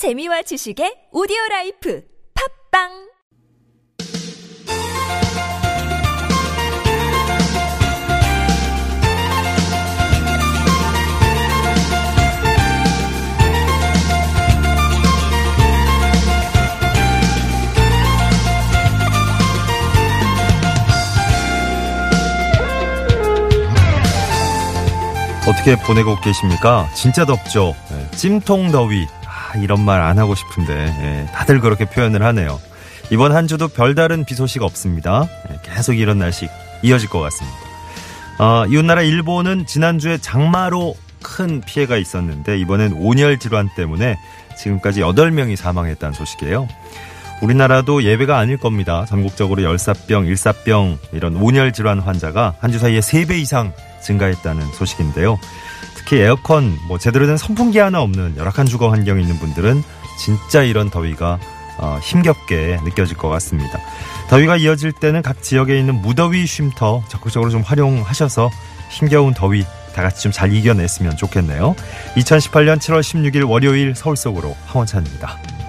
재미와 지식의 오디오 라이프 팝빵 어떻게 보내고 계십니까? 진짜 덥죠. 예, 찜통 더위. 아, 이런 말 안 하고 싶은데 예, 다들 그렇게 표현을 하네요. 이번 한 주도 별다른 비 소식 없습니다. 예, 계속 이런 날씨 이어질 것 같습니다. 어, 이웃나라 일본은 지난주에 장마로 큰 피해가 있었는데 이번엔 온열 질환 때문에 지금까지 8명이 사망했다는 소식이에요. 우리나라도 예외가 아닐 겁니다. 전국적으로 열사병, 일사병 이런 온열 질환 환자가 한 주 사이에 3배 이상 증가했다는 소식인데요. 특히 에어컨, 뭐 제대로 된 선풍기 하나 없는 열악한 주거 환경에 있는 분들은 진짜 이런 더위가 어, 힘겹게 느껴질 것 같습니다. 더위가 이어질 때는 각 지역에 있는 무더위 쉼터 적극적으로 좀 활용하셔서 힘겨운 더위 다 같이 좀 잘 이겨냈으면 좋겠네요. 2018년 7월 16일 월요일 서울 속으로 황원찬입니다.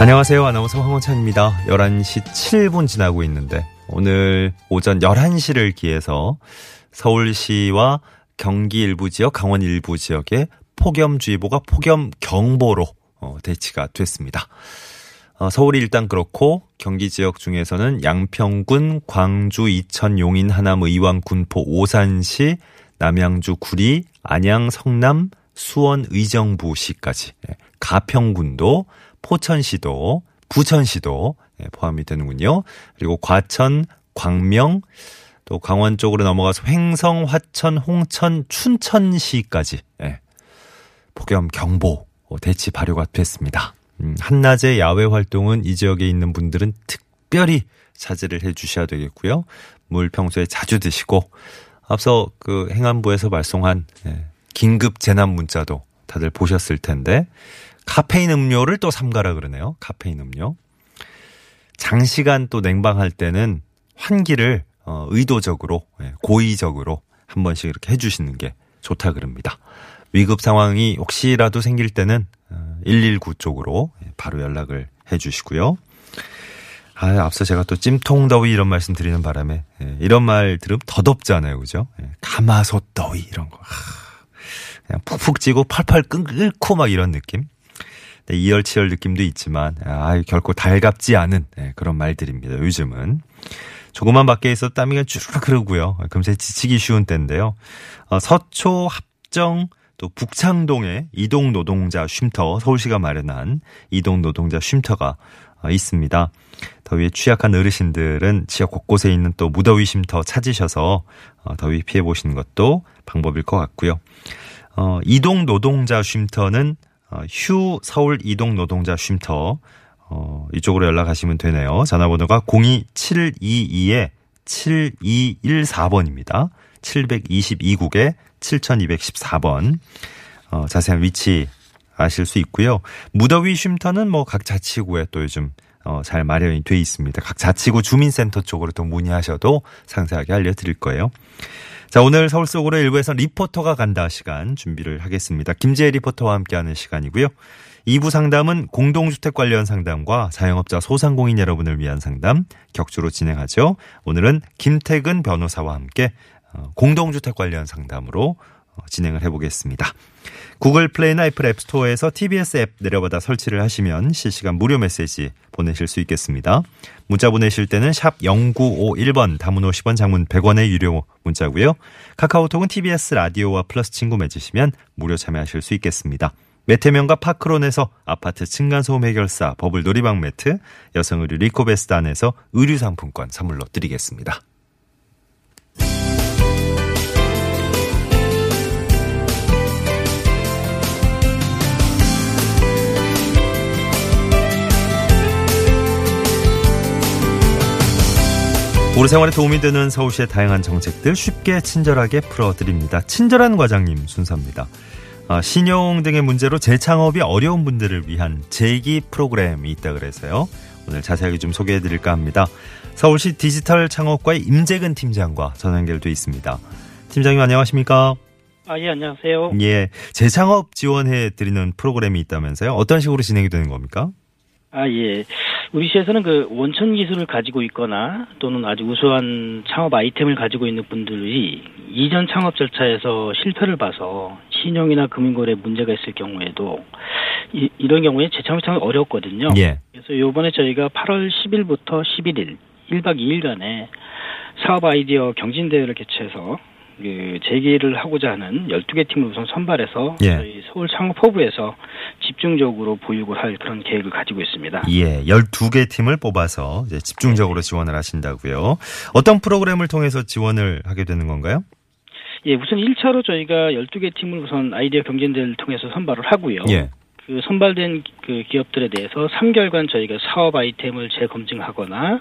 안녕하세요. 아나운서 황원찬입니다. 11시 7분 지나고 있는데 오늘 오전 11시를 기해서 서울시와 경기 일부 지역, 강원 일부 지역에 폭염주의보가 폭염경보로 어, 대치가 됐습니다. 어, 서울이 일단 그렇고 경기 지역 중에서는 양평군, 광주, 이천, 용인, 하남, 의왕, 군포, 오산시, 남양주, 구리, 안양, 성남, 수원, 의정부시까지 예, 가평군도 포천시도, 부천시도 예, 포함이 되는군요. 그리고 과천, 광명, 또 강원 쪽으로 넘어가서 횡성, 화천, 홍천, 춘천시까지 예, 폭염 경보 대치 발효가 됐습니다. 음, 한낮의 야외 활동은 이 지역에 있는 분들은 특별히 자제를 해 주셔야 되겠고요. 물 평소에 자주 드시고 앞서 그 행안부에서 발송한 예, 긴급 재난 문자도 다들 보셨을 텐데 카페인 음료를 또 삼가라 그러네요. 카페인 음료. 장시간 또 냉방할 때는 환기를 어, 의도적으로 예, 고의적으로 한 번씩 이렇게 해주시는 게 좋다 그럽니다. 위급 상황이 혹시라도 생길 때는 119 어, 쪽으로 예, 바로 연락을 해주시고요. 아, 앞서 제가 또 찜통 더위 이런 말씀 드리는 바람에 예, 이런 말 들으면 더 덥잖아요, 그죠? 가마솥 더위 이런 거. 그냥 푹푹 찌고 팔팔 끓고 막 이런 느낌. 네, 이열치열 느낌도 있지만 아, 결코 달갑지 않은 네, 그런 말들입니다. 요즘은 조그만 밖에 있어 땀이 쭈르륵 흐르고요. 금세 지치기 쉬운 때인데요. 어, 서초 합정 또 북창동에 이동 노동자 쉼터 서울시가 마련한 이동 노동자 쉼터가 어, 있습니다. 더위에 취약한 어르신들은 지역 곳곳에 있는 또 무더위 쉼터 찾으셔서 어, 더위 피해 보시는 것도 방법일 것 같고요. 어, 이동 노동자 쉼터는 어, 휴 서울 이동 노동자 쉼터 어, 이쪽으로 연락하시면 되네요. 전화번호가 02722에 7214번입니다. 722국에 7214번. 어, 자세한 위치 아실 수 있고요. 무더위 쉼터는 뭐 각 자치구에 또 요즘 어, 잘 마련이 돼 있습니다. 각 자치구 주민센터 쪽으로 또 문의하셔도 상세하게 알려드릴 거예요. 자, 오늘 서울 속으로 일부에서 리포터가 간다 시간 준비를 하겠습니다. 김지애 리포터와 함께하는 시간이고요. 2부 상담은 공동주택 관련 상담과 자영업자 소상공인 여러분을 위한 상담 격주로 진행하죠. 오늘은 김태근 변호사와 함께 어, 공동주택 관련 상담으로 어, 진행을 해보겠습니다. 구글 플레이나 애플 앱스토어에서 TBS 앱 내려받아 설치를 하시면 실시간 무료 메시지 보내실 수 있겠습니다. 문자 보내실 때는 샵 0951번 담은 50원 장문 100원의 유료 문자고요. 카카오톡은 TBS 라디오와 플러스 친구 맺으시면 무료 참여하실 수 있겠습니다. 매태명과 파크론에서 아파트 층간소음 해결사 버블 놀이방 매트, 여성의류 리코베스단에서 의류 상품권 선물로 드리겠습니다. 우리 생활에 도움이 되는 서울시의 다양한 정책들 쉽게 친절하게 풀어드립니다. 친절한 과장님 순서입니다. 아, 신용 등의 문제로 재창업이 어려운 분들을 위한 재기 프로그램이 있다 그래서요. 오늘 자세하게 좀 소개해 드릴까 합니다. 서울시 디지털 창업과의 임재근 팀장과 전화 연결돼 있습니다. 팀장님 안녕하십니까? 아, 예, 안녕하세요. 예, 재창업 지원해 드리는 프로그램이 있다면서요? 어떤 식으로 진행이 되는 겁니까? 아, 예. 우리 시에서는 그 원천 기술을 가지고 있거나 또는 아주 우수한 창업 아이템을 가지고 있는 분들이 이전 창업 절차에서 실패를 봐서 신용이나 금융거래 문제가 있을 경우에도 이, 이런 경우에 재창업이 참 어렵거든요. 예. 그래서 요번에 저희가 8월 10일부터 11일 1박 2일간의 사업 아이디어 경진대회를 개최해서 그 재기를 하고자 하는 12개 팀을 우선 선발해서 예. 저희 서울 창업허브에서 집중적으로 보육을 할 그런 계획을 가지고 있습니다. 예, 12개 팀을 뽑아서 집중적으로 지원을 하신다고요. 어떤 프로그램을 통해서 지원을 하게 되는 건가요? 예, 우선 1차로 저희가 12개 팀을 우선 아이디어 경진대회를 통해서 선발을 하고요. 예. 그 선발된 그 기업들에 대해서 3개월간 저희가 사업 아이템을 재검증하거나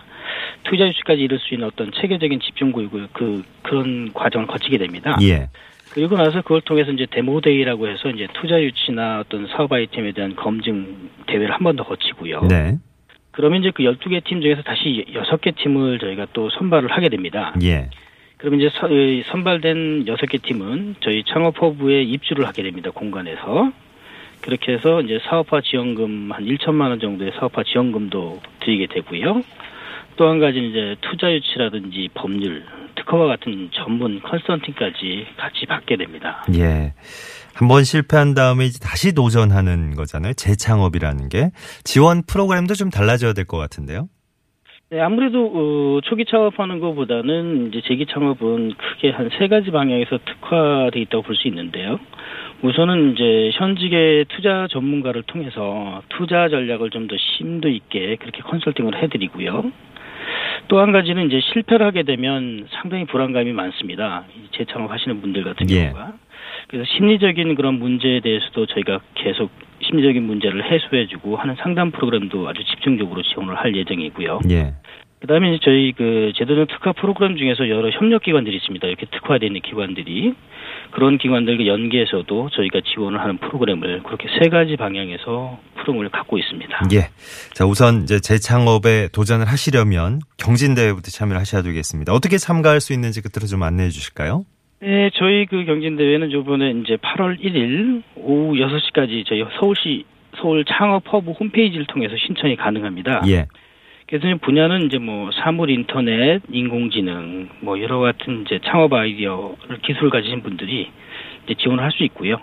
투자 유치까지 이룰 수 있는 어떤 체계적인 집중 교육을 그 그런 과정을 거치게 됩니다. 예. 그리고 나서 그걸 통해서 이제 데모데이라고 해서 이제 투자 유치나 어떤 사업 아이템에 대한 검증 대회를 한 번 더 거치고요. 네. 그러면 이제 그 12개 팀 중에서 다시 6개 팀을 저희가 또 선발을 하게 됩니다. 예. 그러면 이제 선발된 6개 팀은 저희 창업허브에 입주를 하게 됩니다. 공간에서. 그렇게 해서 이제 사업화 지원금 한 1천만 원 정도의 사업화 지원금도 드리게 되고요. 또 한 가지는 이제 투자 유치라든지 법률, 특허와 같은 전문 컨설팅까지 같이 받게 됩니다. 예. 한번 실패한 다음에 이제 다시 도전하는 거잖아요. 재창업이라는 게. 지원 프로그램도 좀 달라져야 될 것 같은데요. 네, 아무래도 어, 초기 창업하는 것보다는 이제 재기 창업은 크게 한 세 가지 방향에서 특화돼 있다고 볼 수 있는데요. 우선은 이제 현직의 투자 전문가를 통해서 투자 전략을 좀 더 심도 있게 그렇게 컨설팅을 해드리고요. 또 한 가지는 이제 실패를 하게 되면 상당히 불안감이 많습니다. 이 재창업 하시는 분들 같은 예. 경우가. 그래서 심리적인 그런 문제에 대해서도 저희가 계속 심리적인 문제를 해소해주고 하는 상담 프로그램도 아주 집중적으로 지원을 할 예정이고요. 예. 그다음에 이제 저희 그 제도적 특화 프로그램 중에서 여러 협력 기관들이 있습니다. 이렇게 특화되어 있는 기관들이 그런 기관들과 연계해서도 저희가 지원을 하는 프로그램을 그렇게 세 가지 방향에서 프로그램을 갖고 있습니다. 예. 자, 우선 이제 재창업에 도전을 하시려면 경진대회부터 참여를 하셔야 되겠습니다. 어떻게 참가할 수 있는지 그때로 좀 안내해 주실까요? 네, 저희 그 경진대회는 이번에 이제 8월 1일 오후 6시까지 저희 서울시 서울 창업 허브 홈페이지를 통해서 신청이 가능합니다. 예. 그래서 분야는 이제 뭐 사물 인터넷, 인공지능, 뭐 여러 같은 이제 창업 아이디어를 기술을 가지신 분들이 이제 지원을 할 수 있고요.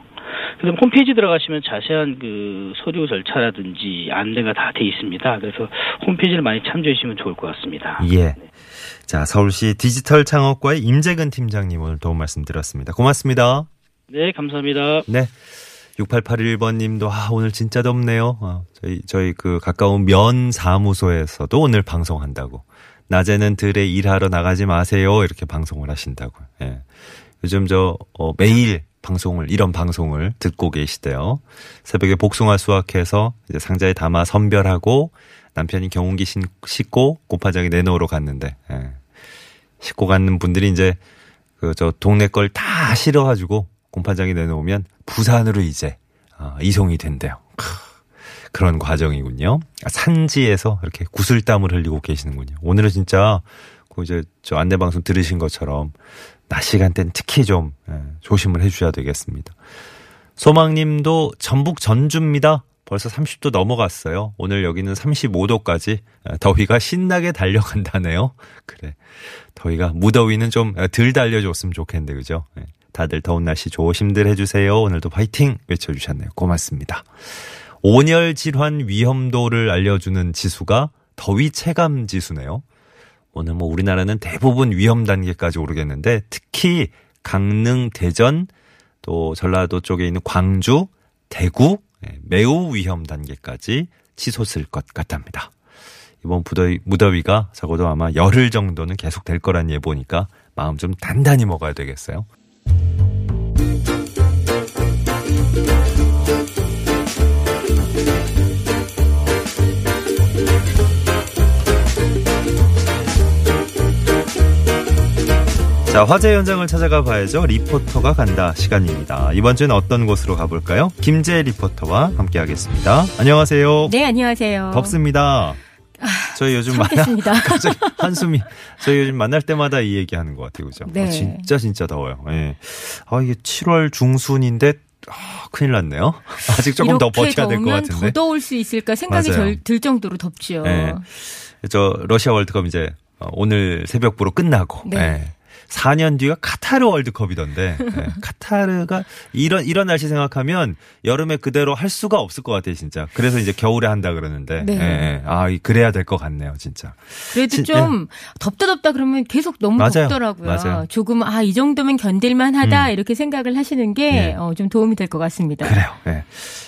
그다음 홈페이지 들어가시면 자세한 그 서류 절차라든지 안내가 다 돼 있습니다. 그래서 홈페이지를 많이 참조해 주시면 좋을 것 같습니다. 예. 자, 서울시 디지털 창업과의 임재근 팀장님 오늘 도움 말씀 드렸습니다. 고맙습니다. 네, 감사합니다. 네. 6881번 님도, 아, 오늘 진짜 덥네요. 아, 저희, 저희 그 가까운 면 사무소에서도 오늘 방송한다고. 낮에는 들에 일하러 나가지 마세요. 이렇게 방송을 하신다고. 예. 요즘 저, 어, 매일 방송을, 이런 방송을 듣고 계시대요. 새벽에 복숭아 수확해서 이제 상자에 담아 선별하고 남편이 경운기 신- 싣고 곱파장에 내놓으러 갔는데, 예. 싣고 가는 분들이 이제 그 저 동네 걸 다 실어가지고 공판장에 내놓으면 부산으로 이제 아, 이송이 된대요. 크, 그런 과정이군요. 아, 산지에서 이렇게 구슬땀을 흘리고 계시는군요. 오늘은 진짜 그 이제 저 안내 방송 들으신 것처럼 낮 시간대는 특히 좀 예, 조심을 해주셔야 되겠습니다. 소망님도 전북 전주입니다. 벌써 30도 넘어갔어요. 오늘 여기는 35도까지 더위가 신나게 달려간다네요. 그래. 더위가 무더위는 좀 덜 달려줬으면 좋겠는데 그죠? 예. 다들 더운 날씨 조심들 해주세요. 오늘도 파이팅 외쳐주셨네요. 고맙습니다. 온열 질환 위험도를 알려주는 지수가 더위 체감 지수네요. 오늘 뭐 우리나라는 대부분 위험 단계까지 오르겠는데 특히 강릉, 대전, 또 전라도 쪽에 있는 광주, 대구 예, 매우 위험 단계까지 치솟을 것 같답니다. 이번 무더위, 무더위가 적어도 아마 열흘 정도는 계속 될 거란 예보니까 마음 좀 단단히 먹어야 되겠어요. 자, 화재 현장을 찾아가 봐야죠. 리포터가 간다 시간입니다. 이번 주는 어떤 곳으로 가볼까요? 김재 리포터와 함께 하겠습니다. 안녕하세요. 네, 안녕하세요. 덥습니다. 저희 요즘 만나 참겠습니다. 갑자기 한숨이 저희 요즘 만날 때마다 이 얘기하는 것 같아요, 그죠? 네. 아, 진짜 진짜 더워요. 예. 아 이게 7월 중순인데 아, 큰일 났네요. 아직 조금 더 버텨야 될 것 같은데. 더 더울 수 있을까 생각이. 절- 들 정도로 덥죠. 예. 저 러시아 월드컵 이제 어, 오늘 새벽부로 끝나고 네. 예. 4년 뒤가 카타르 월드컵이던데 예. 카타르가 이런 이런 날씨 생각하면 여름에 그대로 할 수가 없을 것 같아요 진짜 그래서 이제 겨울에 한다 그러는데 네. 예, 예. 아 이- 그래야 될 것 같네요 진짜 그래도 진- 좀 덥다 덥다 그러면 계속 너무 맞아요. 덥더라고요. 맞아요. 조금 아 이 정도면 견딜만하다 음. 이렇게 생각을 하시는 게 네. 어, 좀 도움이 될 것 같습니다. 그래요 예.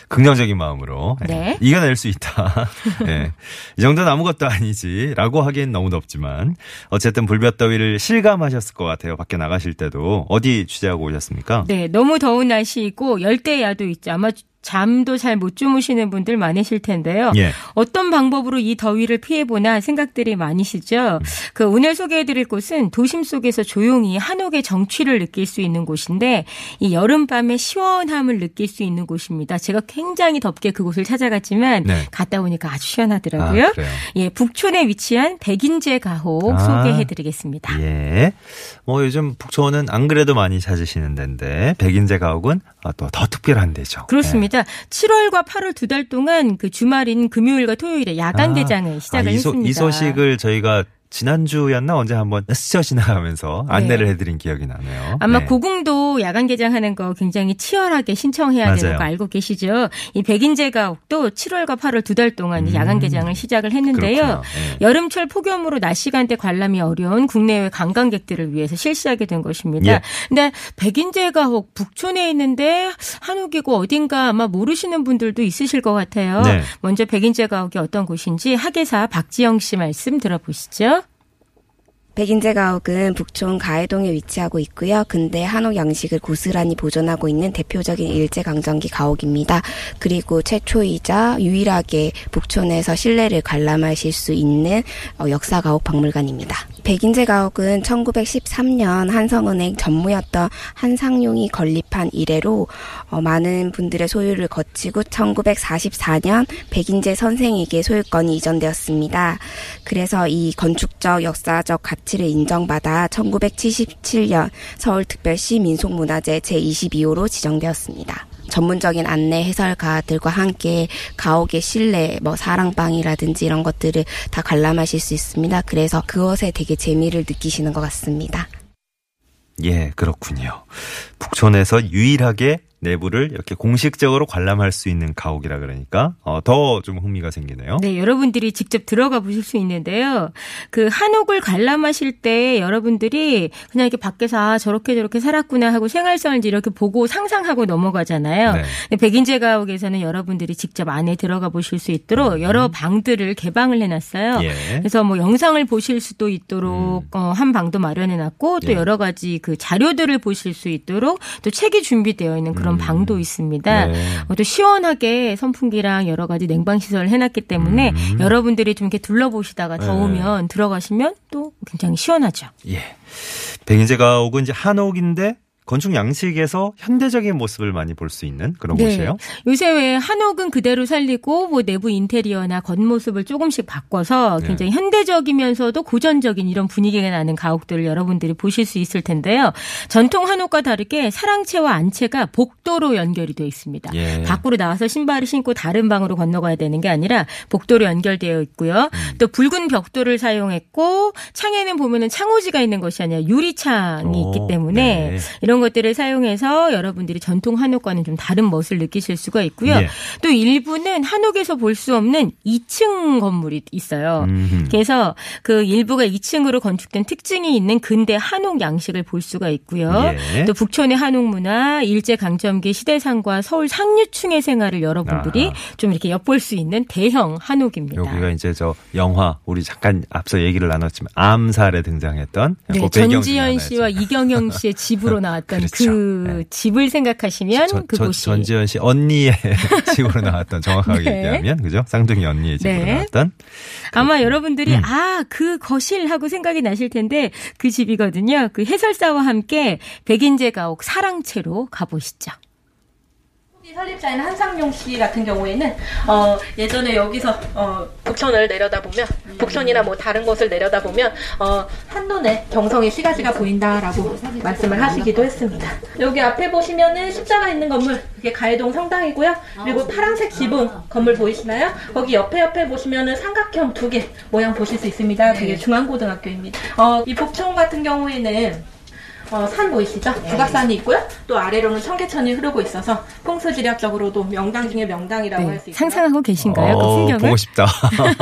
긍정적인 마음으로 예. 네. 이겨낼 수 있다 예. 이 정도는 아무것도 아니지라고 하기엔 너무 덥지만 어쨌든 불볕 더위를 실감하셨을 것 같아요 밖에 나가실 때도 어디 취재하고 오셨습니까? 네, 너무 더운 날씨이고 열대야도 있죠. 아마 잠도 잘 못 주무시는 분들 많으실 텐데요. 예. 어떤 방법으로 이 더위를 피해보나 생각들이 많으시죠. 그 오늘 소개해드릴 곳은 도심 속에서 조용히 한옥의 정취를 느낄 수 있는 곳인데 이 여름밤의 시원함을 느낄 수 있는 곳입니다. 제가 굉장히 덥게 그곳을 찾아갔지만 네. 갔다 오니까 아주 시원하더라고요. 아? 예, 북촌에 위치한 백인제 가옥 아. 소개해드리겠습니다. 예. 뭐 요즘 북촌은 안 그래도 많이 찾으시는 데인데 백인제 가옥은 또 더 특별한 데죠. 그렇습니다. 7월과 8월 두 달 동안 그 주말인 금요일과 토요일에 야간 아, 개장을 시작을 아, 이, 소, 했습니다. 이 소식을 저희가 지난주였나 언제 한번 스쳐 지나가면서 안내를 네. 해드린 기억이 나네요. 아마 네. 고궁도 야간 개장하는 거 굉장히 치열하게 신청해야 되는 맞아요. 거 알고 계시죠? 이 백인제 가옥도 7월과 8월 두 달 동안 음. 야간 개장을 시작을 했는데요. 네. 여름철 폭염으로 낮 시간대 관람이 어려운 국내외 관광객들을 위해서 실시하게 된 것입니다. 예. 근데 백인제 가옥 북촌에 있는데 한옥이고 어딘가 아마 모르시는 분들도 있으실 것 같아요. 네. 먼저 백인제 가옥이 어떤 곳인지 학예사 박지영 씨 말씀 들어보시죠. 백인제 가옥은 북촌 가해동에 위치하고 있고요. 근대 한옥 양식을 고스란히 보존하고 있는 대표적인 일제강점기 가옥입니다. 그리고 최초이자 유일하게 북촌에서 실내를 관람하실 수 있는 어, 역사 가옥 박물관입니다. 백인제 가옥은 1913년 한성은행 전무였던 한상용이 건립한 이래로 어, 많은 분들의 소유를 거치고 1944년 백인제 선생에게 소유권이 이전되었습니다. 그래서 이 건축적 역사적 가치 를 인정받아 1977년 서울특별시 민속문화재 제22호로 지정되었습니다. 전문적인 안내 해설가들과 함께 가옥의 실내, 뭐 사랑방이라든지 이런 것들을 다 관람하실 수 있습니다. 그래서 그것에 되게 재미를 느끼시는 것 같습니다. 예, 그렇군요. 북촌에서 유일하게 내부를 이렇게 공식적으로 관람할 수 있는 가옥이라 그러니까 어, 더 좀 흥미가 생기네요. 네, 여러분들이 직접 들어가 보실 수 있는데요. 그 한옥을 관람하실 때 여러분들이 그냥 이렇게 밖에서 아, 저렇게 저렇게 살았구나 하고 생활선을 이렇게 보고 상상하고 넘어가잖아요. 네. 근데 백인제 가옥에서는 여러분들이 직접 안에 들어가 보실 수 있도록 여러 방들을 개방을 해놨어요. 음. 예. 그래서 뭐 영상을 보실 수도 있도록 어, 한 방도 마련해놨고 또 예. 여러 가지 그 자료들을 보실 수 있도록 또 책이 준비되어 있는 그런 방도 있습니다. 네. 어, 또 시원하게 선풍기랑 여러 가지 냉방 시설을 해놨기 때문에 여러분들이 좀 이렇게 둘러보시다가 음. 네. 더우면 들어가시면 또 굉장히 시원하죠. 예. 백인제 가옥은 이제 한옥인데 건축 양식에서 현대적인 모습을 많이 볼 수 있는 그런 곳이에요. 요새 왜 한옥은 그대로 살리고 뭐 내부 인테리어나 겉모습을 조금씩 바꿔서 네. 굉장히 현대적이면서도 고전적인 이런 분위기가 나는 가옥들을 여러분들이 보실 수 있을 텐데요. 전통 한옥과 다르게 사랑채와 안채가 복도로 연결이 되어 있습니다. 예. 밖으로 나와서 신발을 신고 다른 방으로 건너가야 되는 게 아니라 복도로 연결되어 있고요. 음. 또 붉은 벽돌을 사용했고 창에는 보면은 창호지가 있는 것이 아니라 유리창이 오, 있기 때문에 네. 이런 것들을 사용해서 여러분들이 전통 한옥과는 좀 다른 멋을 느끼실 수가 있고요. 예. 또 일부는 한옥에서 볼 수 없는 2층 건물이 있어요. 음흠. 그래서 그 일부가 2층으로 건축된 특징이 있는 근대 한옥 양식을 볼 수가 있고요. 예. 또 북촌의 한옥 문화, 일제 강점기 시대상과 서울 상류층의 생활을 여러분들이 아하. 좀 이렇게 엿볼 수 있는 대형 한옥입니다. 여기가 이제 저 영화 우리 잠깐 앞서 얘기를 나눴지만 암살에 등장했던 네, 그 전지현. 씨와 이경영 씨의 집으로 나왔던 그렇죠. 그 네. 집을 생각하시면 저- 저- 그곳이 전지현 씨 언니의 집으로 나왔던 정확하게 네. 얘기하면 그죠? 쌍둥이 언니의 집으로 네. 나왔던 아마 여러분들이 음. 아, 그 거실 하고 생각이 나실 텐데 그 집이거든요. 그 해설사와 함께 백인제 가옥 사랑채로 가보시죠. 설립자인 한상용 씨 같은 경우에는 어, 예전에 여기서 어, 북촌을 내려다보면 북촌이나 뭐 다른 곳을 내려다보면 어, 한눈에 경성의 시가지가 보인다라고 말씀을 하시기도 했습니다. 여기 앞에 보시면은 십자가 있는 건물 그게 가해동 성당이고요. 그리고 파란색 지붕 건물 보이시나요? 거기 옆에 옆에 보시면은 삼각형 두 개 모양 보실 수 있습니다. 그게 중앙고등학교입니다. 어, 이 북촌 같은 경우에는 어, 산 보이시죠? 북악산이 있고요. 또 아래로는 청계천이 흐르고 있어서 풍수지리학적으로도 명당 중에 명당이라고 할수 네, 있어요. 상상하고 계신가요? 그 어, 풍경을? 보고 싶다.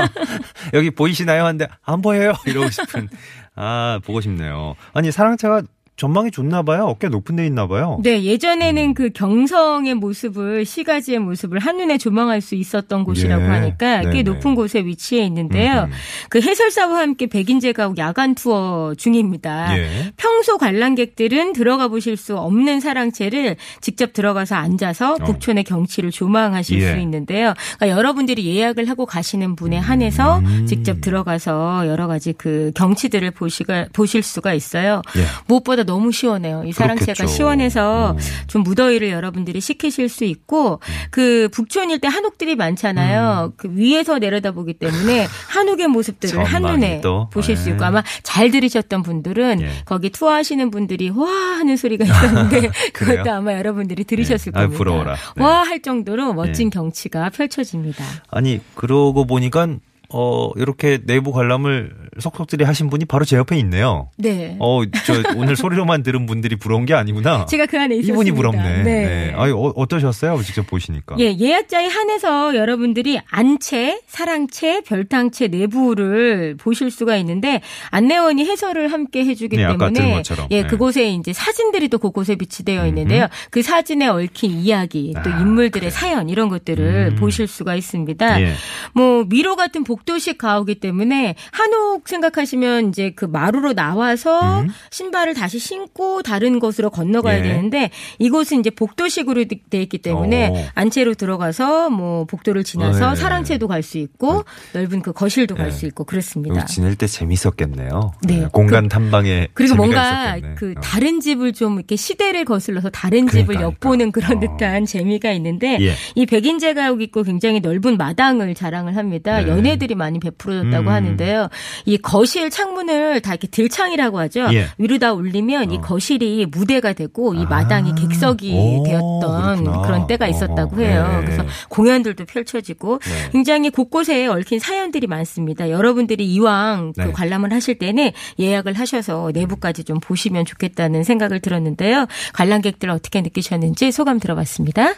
여기 보이시나요? 한데 안 보여요. 이러고 싶은. 아 보고 싶네요. 아니 사랑차가 전망이 좋나 봐요. 어깨 높은 데 있나 봐요. 네, 예전에는 그 경성의 모습을 시가지의 모습을 한눈에 조망할 수 있었던 곳이라고 예, 하니까 꽤 네네. 높은 곳에 위치해 있는데요. 음흠. 그 해설사와 함께 백인제 가옥 야간 투어 중입니다. 예. 평소 관람객들은 들어가 보실 수 없는 사랑채를 직접 들어가서 앉아서 북촌의 경치를 조망하실 어. 예. 수 있는데요. 그러니까 여러분들이 예약을 하고 가시는 분에 한해서 음. 직접 들어가서 여러 가지 그 경치들을 보시가, 보실 수가 있어요. 예. 무엇보다 너무 시원해요. 이 사랑채가. 시원해서 음. 좀 무더위를 여러분들이 식히실 수 있고 그 북촌일 때 한옥들이 많잖아요. 그 위에서 내려다보기 때문에 한옥의 모습들을 한눈에 또. 보실 수 있고 예. 아마 잘 들으셨던 분들은 예. 거기 투어하시는 분들이 와 하는 소리가 있었는데? 그것도 아마 여러분들이 들으셨을 네. 아유, 겁니다. 부러워라. 네. 와할 정도로 멋진 예. 경치가 펼쳐집니다. 아니 그러고 보니까 어 이렇게 내부 관람을 속속들이 하신 분이 바로 제 옆에 있네요. 네. 어 저 오늘 소리로만 들은 분들이 부러운 게 아니구나. 제가 그 안에 있었습니다. 이분이 부럽네. 네. 네. 아니 어, 어떠셨어요? 직접 보시니까. 예, 예약자에 한해서 여러분들이 안채, 사랑채, 별탕채 내부를 보실 수가 있는데 안내원이 해설을 함께 해주기 네, 때문에 것처럼. 예, 네. 그곳에 이제 사진들이 또 곳곳에 비치되어 있는데요. 그 사진에 얽힌 이야기, 또 아, 인물들의 사연 이런 것들을 음. 보실 수가 있습니다. 예. 뭐 미로 같은 복 도식 가옥이 때문에 한옥 생각하시면 이제 그 마루로 나와서 음. 신발을 다시 신고 다른 곳으로 건너가야 예. 되는데 이곳은 이제 복도식으로 돼 있기 때문에 오. 안채로 들어가서 뭐 복도를 지나서 어, 네. 사랑채도 갈 수 있고 넓은 그 거실도 갈 네. 수 있고 그렇습니다. 여기 지낼 때 재밌었겠네요. 네. 공간 탐방에 그리고 뭔가 있었겠네. 그 어. 다른 집을 좀 이렇게 시대를 거슬러서 다른 집을 그러니까, 엿보는 그런 그러니까. 듯한 재미가 있는데 예. 이 백인제 가옥 있고 굉장히 넓은 마당을 자랑을 합니다. 네. 연애들이 많이 베풀어졌다고 음. 하는데요. 이 거실 창문을 다 이렇게 들창이라고 하죠. 예. 위로 다 올리면 이 어. 거실이 무대가 되고 이 아. 마당이 객석이 오, 되었던 그렇구나. 그런 때가 있었다고 해요. 네. 그래서 공연들도 펼쳐지고 네. 굉장히 곳곳에 얽힌 사연들이 많습니다. 여러분들이 이왕 그 네. 관람을 하실 때는 예약을 하셔서 내부까지 좀 보시면 좋겠다는 생각을 들었는데요. 관람객들 어떻게 느끼셨는지 소감 들어봤습니다.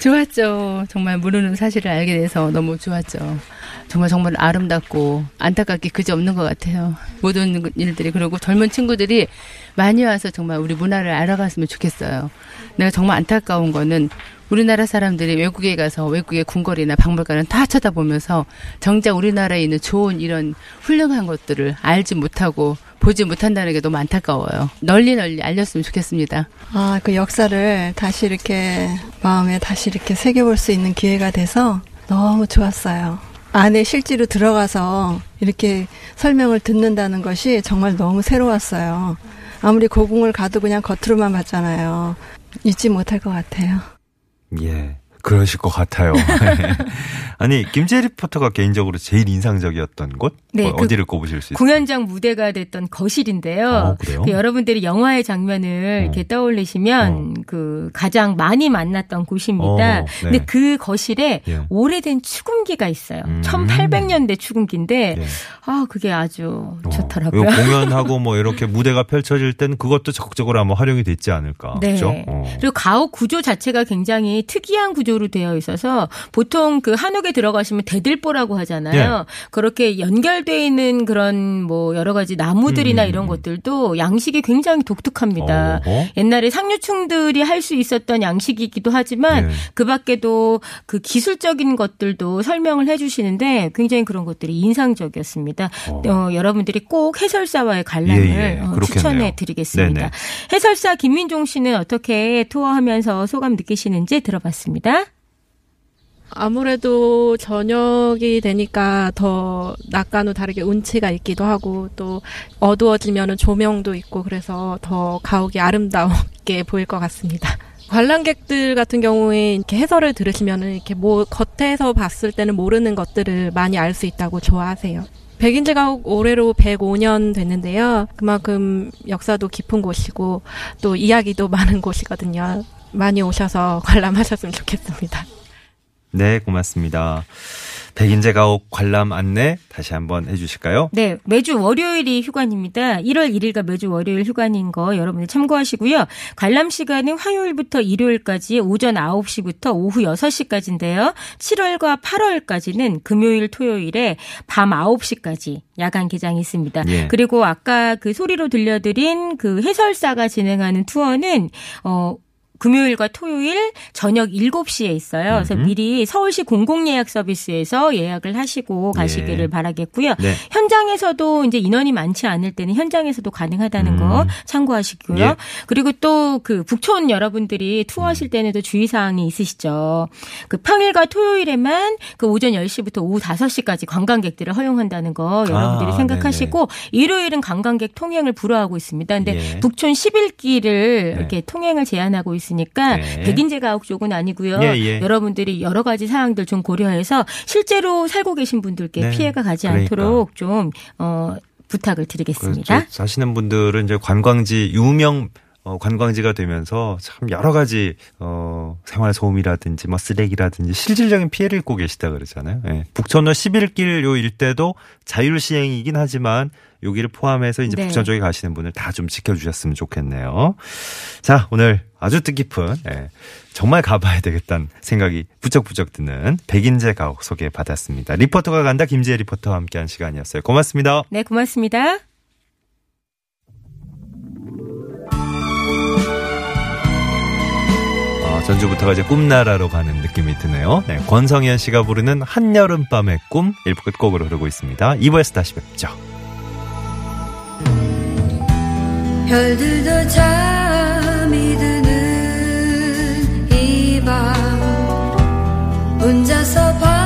좋았죠. 정말 모르는 사실을 알게 돼서 너무 좋았죠. 정말 정말 아름답고 안타깝게 그지 없는 것 같아요. 모든 일들이 그리고 젊은 친구들이 많이 와서 정말 우리 문화를 알아갔으면 좋겠어요. 내가 정말 안타까운 거는 우리나라 사람들이 외국에 가서 외국의 궁궐이나 박물관을 다 쳐다보면서 정작 우리나라에 있는 좋은 이런 훌륭한 것들을 알지 못하고 보지 못한다는 게 너무 안타까워요. 널리 널리 알렸으면 좋겠습니다. 아, 그 역사를 다시 이렇게 마음에 다시 이렇게 새겨볼 수 있는 기회가 돼서 너무 좋았어요. 안에 실제로 들어가서 이렇게 설명을 듣는다는 것이 정말 너무 새로웠어요. 아무리 고궁을 가도 그냥 겉으로만 봤잖아요. 잊지 못할 것 같아요. 예. 그러실 것 같아요. 아니 김재 리포터가 개인적으로 제일 인상적이었던 곳 네, 어, 그 어디를 꼽으실 수 있어요? 공연장 무대가 됐던 거실인데요. 어, 그래요? 그 여러분들이 영화의 장면을 이렇게 떠올리시면 그 가장 많이 만났던 곳입니다. 어, 네. 근데 그 거실에 예. 오래된 추금기가 있어요. 음. 1800년대 추금기인데 예. 아 그게 아주 어, 좋더라고요. 공연하고 뭐 이렇게 무대가 펼쳐질 땐 그것도 적극적으로 아마 활용이 됐지 않을까. 네. 그렇죠? 어. 그리고 가옥 구조 자체가 굉장히 특이한 구조 로 되어 있어서 보통 그 한옥에 들어가시면 대들보라고 하잖아요. 예. 그렇게 연결돼 있는 그런 뭐 여러 가지 나무들이나 음. 이런 것들도 양식이 굉장히 독특합니다. 어허. 옛날에 상류층들이 할 수 있었던 양식이기도 하지만 예. 그 밖에도 그 기술적인 것들도 설명을 해 주시는데 굉장히 그런 것들이 인상적이었습니다. 어. 어, 여러분들이 꼭 해설사와의 관람을 예, 예. 어, 그렇겠네요. 추천해 드리겠습니다. 네네. 해설사 김민종 씨는 어떻게 투어하면서 소감 느끼시는지 들어봤습니다. 아무래도 저녁이 되니까 더 낮과는 다르게 운치가 있기도 하고 또 어두워지면은 조명도 있고 그래서 더 가옥이 아름다우게 보일 것 같습니다. 관람객들 같은 경우에 이렇게 해설을 들으시면은 이렇게 뭐 겉에서 봤을 때는 모르는 것들을 많이 알 수 있다고 좋아하세요. 백인제가 올해로 105년 됐는데요. 그만큼 역사도 깊은 곳이고 또 이야기도 많은 곳이거든요. 많이 오셔서 관람하셨으면 좋겠습니다. 네, 고맙습니다. 백인제 가옥 관람 안내 다시 한번 해주실까요? 네, 매주 월요일이 휴관입니다. 1월 1일가 매주 월요일 휴관인 거 여러분들 참고하시고요. 관람 시간은 화요일부터 일요일까지 오전 9시부터 오후 6시까지인데요. 7월과 8월까지는 금요일, 토요일에 밤 9시까지 야간 개장이 있습니다. 예. 그리고 아까 그 소리로 들려드린 그 해설사가 진행하는 투어는 어 금요일과 토요일 저녁 7시에 있어요. 그래서. 미리 서울시 공공예약 서비스에서 예약을 하시고 가시기를 예. 바라겠고요. 네. 현장에서도 이제 인원이 많지 않을 때는 현장에서도 가능하다는 거 음. 참고하시고요. 예. 그리고 또 그 북촌 여러분들이 투어하실 때는 또 주의사항이 있으시죠. 그 평일과 토요일에만 그 오전 10시부터 오후 5시까지 관광객들을 허용한다는 거 여러분들이 아, 생각하시고 일요일은 관광객 통행을 불허하고 있습니다. 근데 예. 북촌 11길을 네. 이렇게 통행을 제한하고 있 으니까 네. 백인제 가옥 쪽은 아니고요. 예, 예. 여러분들이 여러 가지 사항들 좀 고려해서 실제로 살고 계신 분들께 네. 피해가 가지 그러니까. 않도록 좀 어, 부탁을 드리겠습니다. 그렇죠. 사시는 분들은 이제 관광지 유명 어, 관광지가 되면서 참 여러 가지 어, 생활 소음이라든지 뭐 쓰레기라든지 실질적인 피해를 입고 계시다 그러잖아요. 예. 북천로 11길 요 일대도 자율 시행이긴 하지만 여기를 포함해서 이제 네. 북천 쪽에 가시는 분들 다좀 지켜주셨으면 좋겠네요. 자 오늘 아주 뜻깊은 예, 정말 가봐야 되겠다는 생각이 부쩍부쩍 드는 백인제 가옥 소개받았습니다. 리포터가 간다 김지혜 리포터와 함께한 시간이었어요. 고맙습니다. 네, 고맙습니다. 전주부터가 이제 꿈나라로 가는 느낌이 드네요. 네, 권성현 씨가 부르는 한여름밤의 꿈 1부 끝곡으로 흐르고 있습니다. 2부에서 다시 뵙죠. 별들도 잠이 드는 이 밤 혼자서 밤